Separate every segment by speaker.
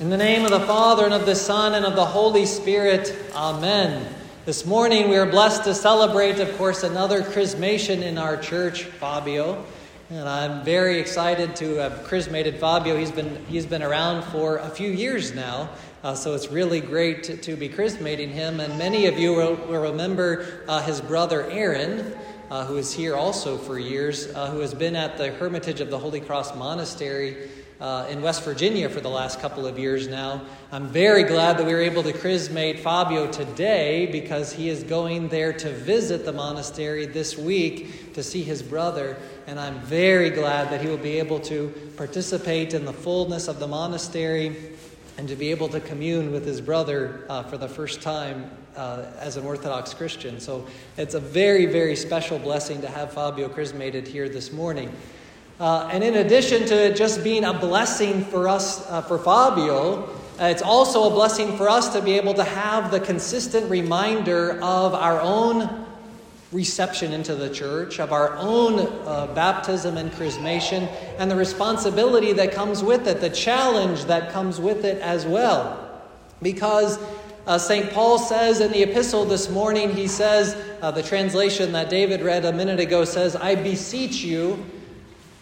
Speaker 1: In the name of the Father, and of the Son, and of the Holy Spirit, Amen. This morning we are blessed to celebrate, of course, another chrismation in our church, Fabio. And I'm very excited to have chrismated Fabio. He's been, he's been around for a few years now, uh, so it's really great to, to, be chrismating him. And many of you will, will remember uh, his brother Aaron. Uh, who is here also for years, uh, who has been at the Hermitage of the Holy Cross Monastery uh, in West Virginia for the last couple of years now. I'm very glad that we were able to chrismate Fabio today because he is going there to visit the monastery this week to see his brother. And I'm very glad that he will be able to participate in the fullness of the monastery and to be able to commune with his brother uh, for the first time uh, as an Orthodox Christian. So it's a very, very special blessing to have Fabio chrismated here this morning. Uh, and in addition to just being a blessing for us, uh, for Fabio, uh, it's also a blessing for us to be able to have the consistent reminder of our own reception into the church, of our own uh, baptism and chrismation, and the responsibility that comes with it, the challenge that comes with it as well. Because uh, St. Paul says in the epistle this morning, he says, uh, the translation that David read a minute ago says, I beseech you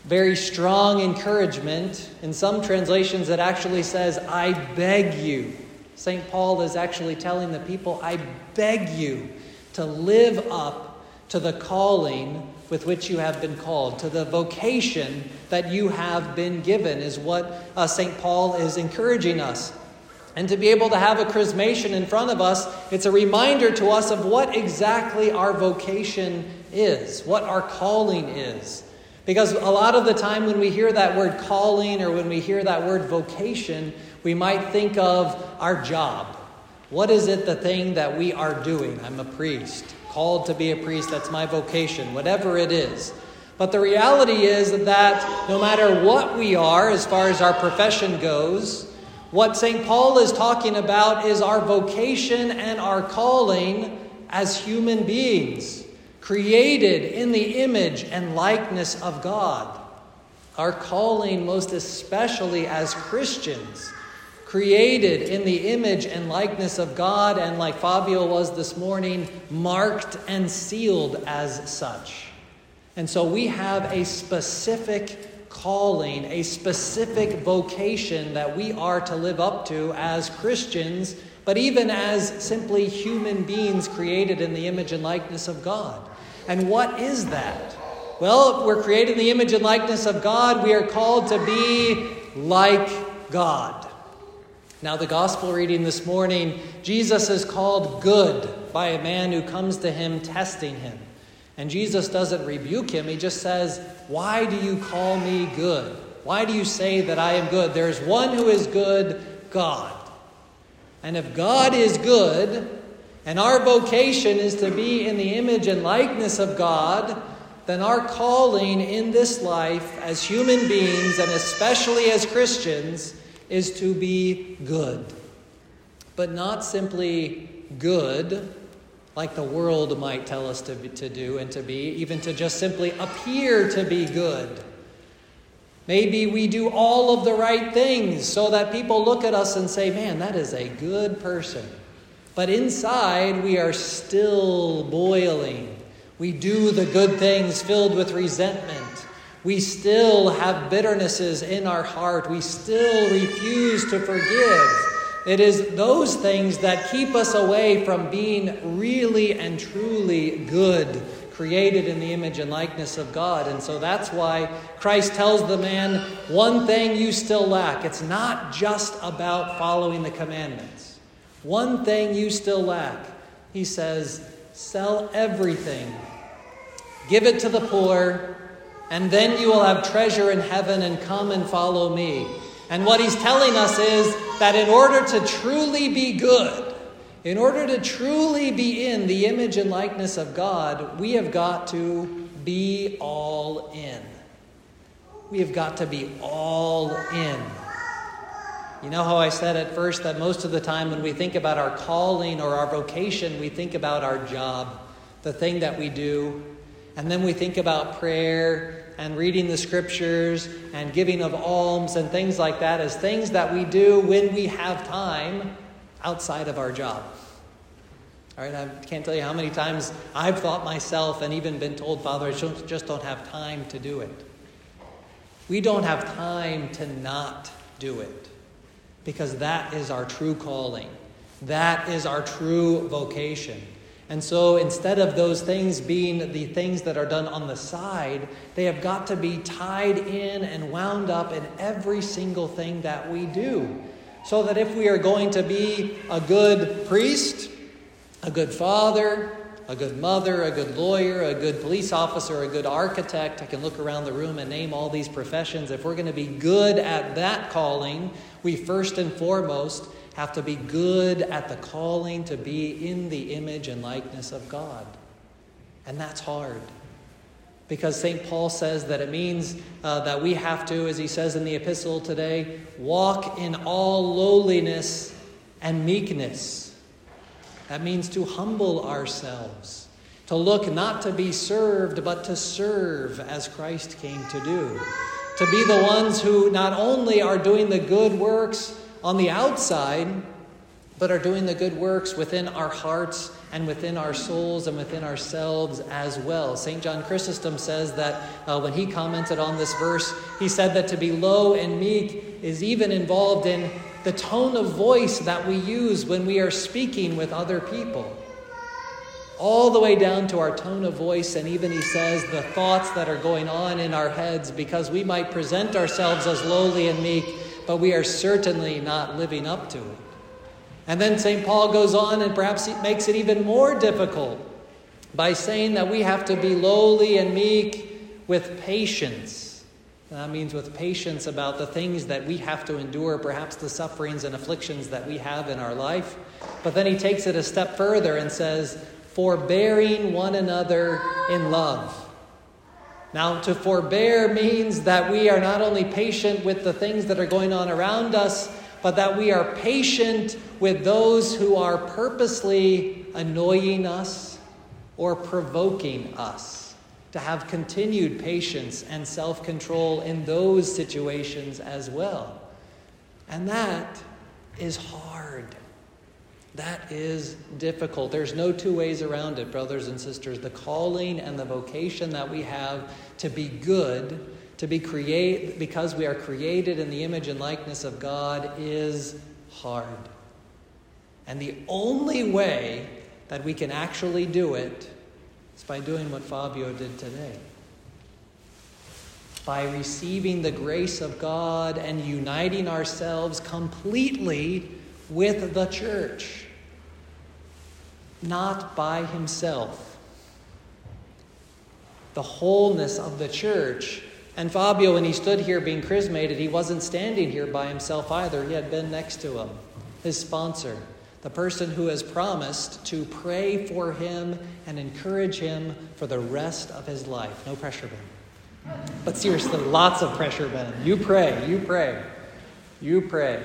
Speaker 1: very strong encouragement. In some translations, it actually says, I beg you. St. Paul is actually telling the people, I beg you to live up to the calling with which you have been called, to the vocation that you have been given, is what uh, St. Paul is encouraging us. And to be able to have a chrismation in front of us, it's a reminder to us of what exactly our vocation is, what our calling is. Because a lot of the time when we hear that word calling or when we hear that word vocation, we might think of our job. What is it the thing that we are doing? I'm a priest, called to be a priest, that's my vocation, whatever it is. But the reality is that no matter what we are, as far as our profession goes, what St. Paul is talking about is our vocation and our calling as human beings created in the image and likeness of God. Our calling, most especially as Christians, created in the image and likeness of God, and like Fabio was this morning, marked and sealed as such. And so we have a specific calling, a specific vocation that we are to live up to as Christians, but even as simply human beings created in the image and likeness of God. And what is that? Well, we're created in the image and likeness of God. We are called to be like God. Now, the gospel reading this morning, Jesus is called good by a man who comes to him testing him. And Jesus doesn't rebuke him, he just says, Why do you call me good? Why do you say that I am good? There is one who is good, God. And if God is good, and our vocation is to be in the image and likeness of God, then our calling in this life as human beings, and especially as Christians, is to be good. But not simply good, like the world might tell us to, to do and to be, even to just simply appear to be good. Maybe we do all of the right things so that people look at us and say, man, that is a good person. But inside, we are still boiling. We do the good things filled with resentment. We still have bitternesses in our heart. We still refuse to forgive. It is those things that keep us away from being really and truly good, created in the image and likeness of God. And so that's why Christ tells the man, one thing you still lack. It's not just about following the commandments. One thing you still lack. He says, Sell everything, give it to the poor, and then you will have treasure in heaven and come and follow me. And what he's telling us is that in order to truly be good, in order to truly be in the image and likeness of God, we have got to be all in. We have got to be all in. You know how I said at first that most of the time when we think about our calling or our vocation, we think about our job, the thing that we do. And then we think about prayer and reading the scriptures and giving of alms and things like that as things that we do when we have time outside of our job. All right, I can't tell you how many times I've thought myself and even been told, Father, I just don't have time to do it. We don't have time to not do it because that is our true calling. That is our true vocation. And so instead of those things being the things that are done on the side, they have got to be tied in and wound up in every single thing that we do. So that if we are going to be a good priest, a good father, a good mother, a good lawyer, a good police officer, a good architect, I can look around the room and name all these professions. If we're going to be good at that calling, we first and foremost have to be good at the calling to be in the image and likeness of God. And that's hard. Because St. Paul says that it means uh, that we have to, as he says in the epistle today, walk in all lowliness and meekness. That means to humble ourselves, to look not to be served, but to serve as Christ came to do. To be the ones who not only are doing the good works on the outside, but are doing the good works within our hearts and within our souls and within ourselves as well. St. John Chrysostom says that uh, when he commented on this verse, he said that to be low and meek is even involved in the tone of voice that we use when we are speaking with other people. All the way down to our tone of voice, and even he says the thoughts that are going on in our heads, because we might present ourselves as lowly and meek, but we are certainly not living up to it. And then St. Paul goes on and perhaps he makes it even more difficult by saying that we have to be lowly and meek with patience. That means with patience about the things that we have to endure, perhaps the sufferings and afflictions that we have in our life. But then he takes it a step further and says, forbearing one another in love. Now, to forbear means that we are not only patient with the things that are going on around us, but that we are patient with those who are purposely annoying us or provoking us. To have continued patience and self control in those situations as well. And that is hard. That is difficult. There's no two ways around it, brothers and sisters. The calling and the vocation that we have to be good, to be create because we are created in the image and likeness of God is hard. And the only way that we can actually do it is by doing what Fabio did today. By receiving the grace of God and uniting ourselves completely with the church, not by himself. The wholeness of the church. And Fabio, when he stood here being chrismated, he wasn't standing here by himself either. He had been next to him, his sponsor, the person who has promised to pray for him and encourage him for the rest of his life. No pressure, Ben. But seriously, lots of pressure, Ben. You pray, you pray, you pray.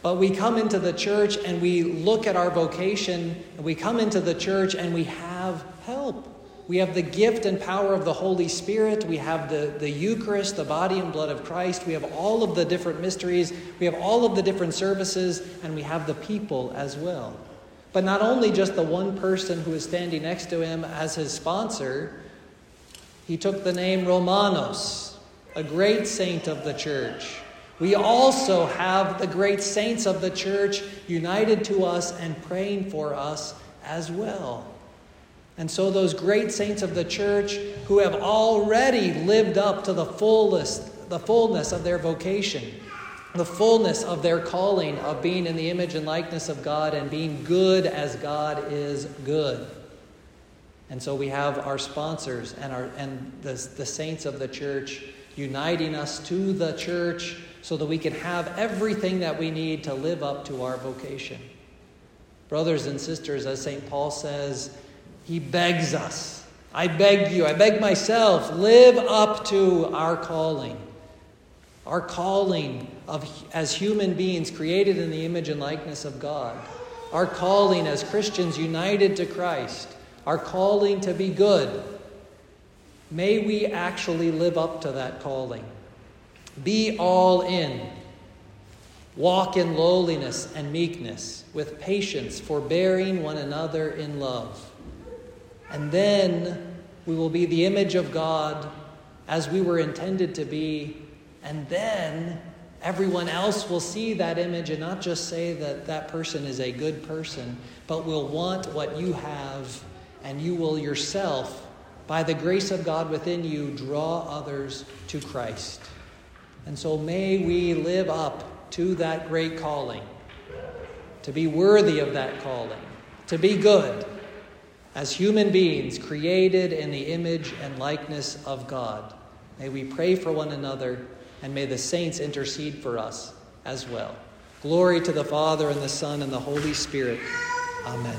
Speaker 1: But we come into the church and we look at our vocation, and we come into the church and we have help. We have the gift and power of the Holy Spirit. We have the, the Eucharist, the body and blood of Christ. We have all of the different mysteries. We have all of the different services, and we have the people as well. But not only just the one person who is standing next to him as his sponsor, he took the name Romanos, a great saint of the church we also have the great saints of the church united to us and praying for us as well. And so, those great saints of the church who have already lived up to the fullest, the fullness of their vocation, the fullness of their calling of being in the image and likeness of God and being good as God is good. And so we have our sponsors and, our, and the, the saints of the church uniting us to the church so that we can have everything that we need to live up to our vocation. Brothers and sisters, as St. Paul says, he begs us. I beg you, I beg myself, live up to our calling. Our calling of, as human beings created in the image and likeness of God. Our calling as Christians united to Christ. Our calling to be good. May we actually live up to that calling. Be all in. Walk in lowliness and meekness, with patience, forbearing one another in love. And then we will be the image of God as we were intended to be. And then everyone else will see that image and not just say that that person is a good person, but will want what you have, and you will yourself, by the grace of God within you, draw others to Christ. And so may we live up to that great calling, to be worthy of that calling, to be good as human beings created in the image and likeness of God. May we pray for one another and may the saints intercede for us as well. Glory to the Father, and the Son, and the Holy Spirit. Amen.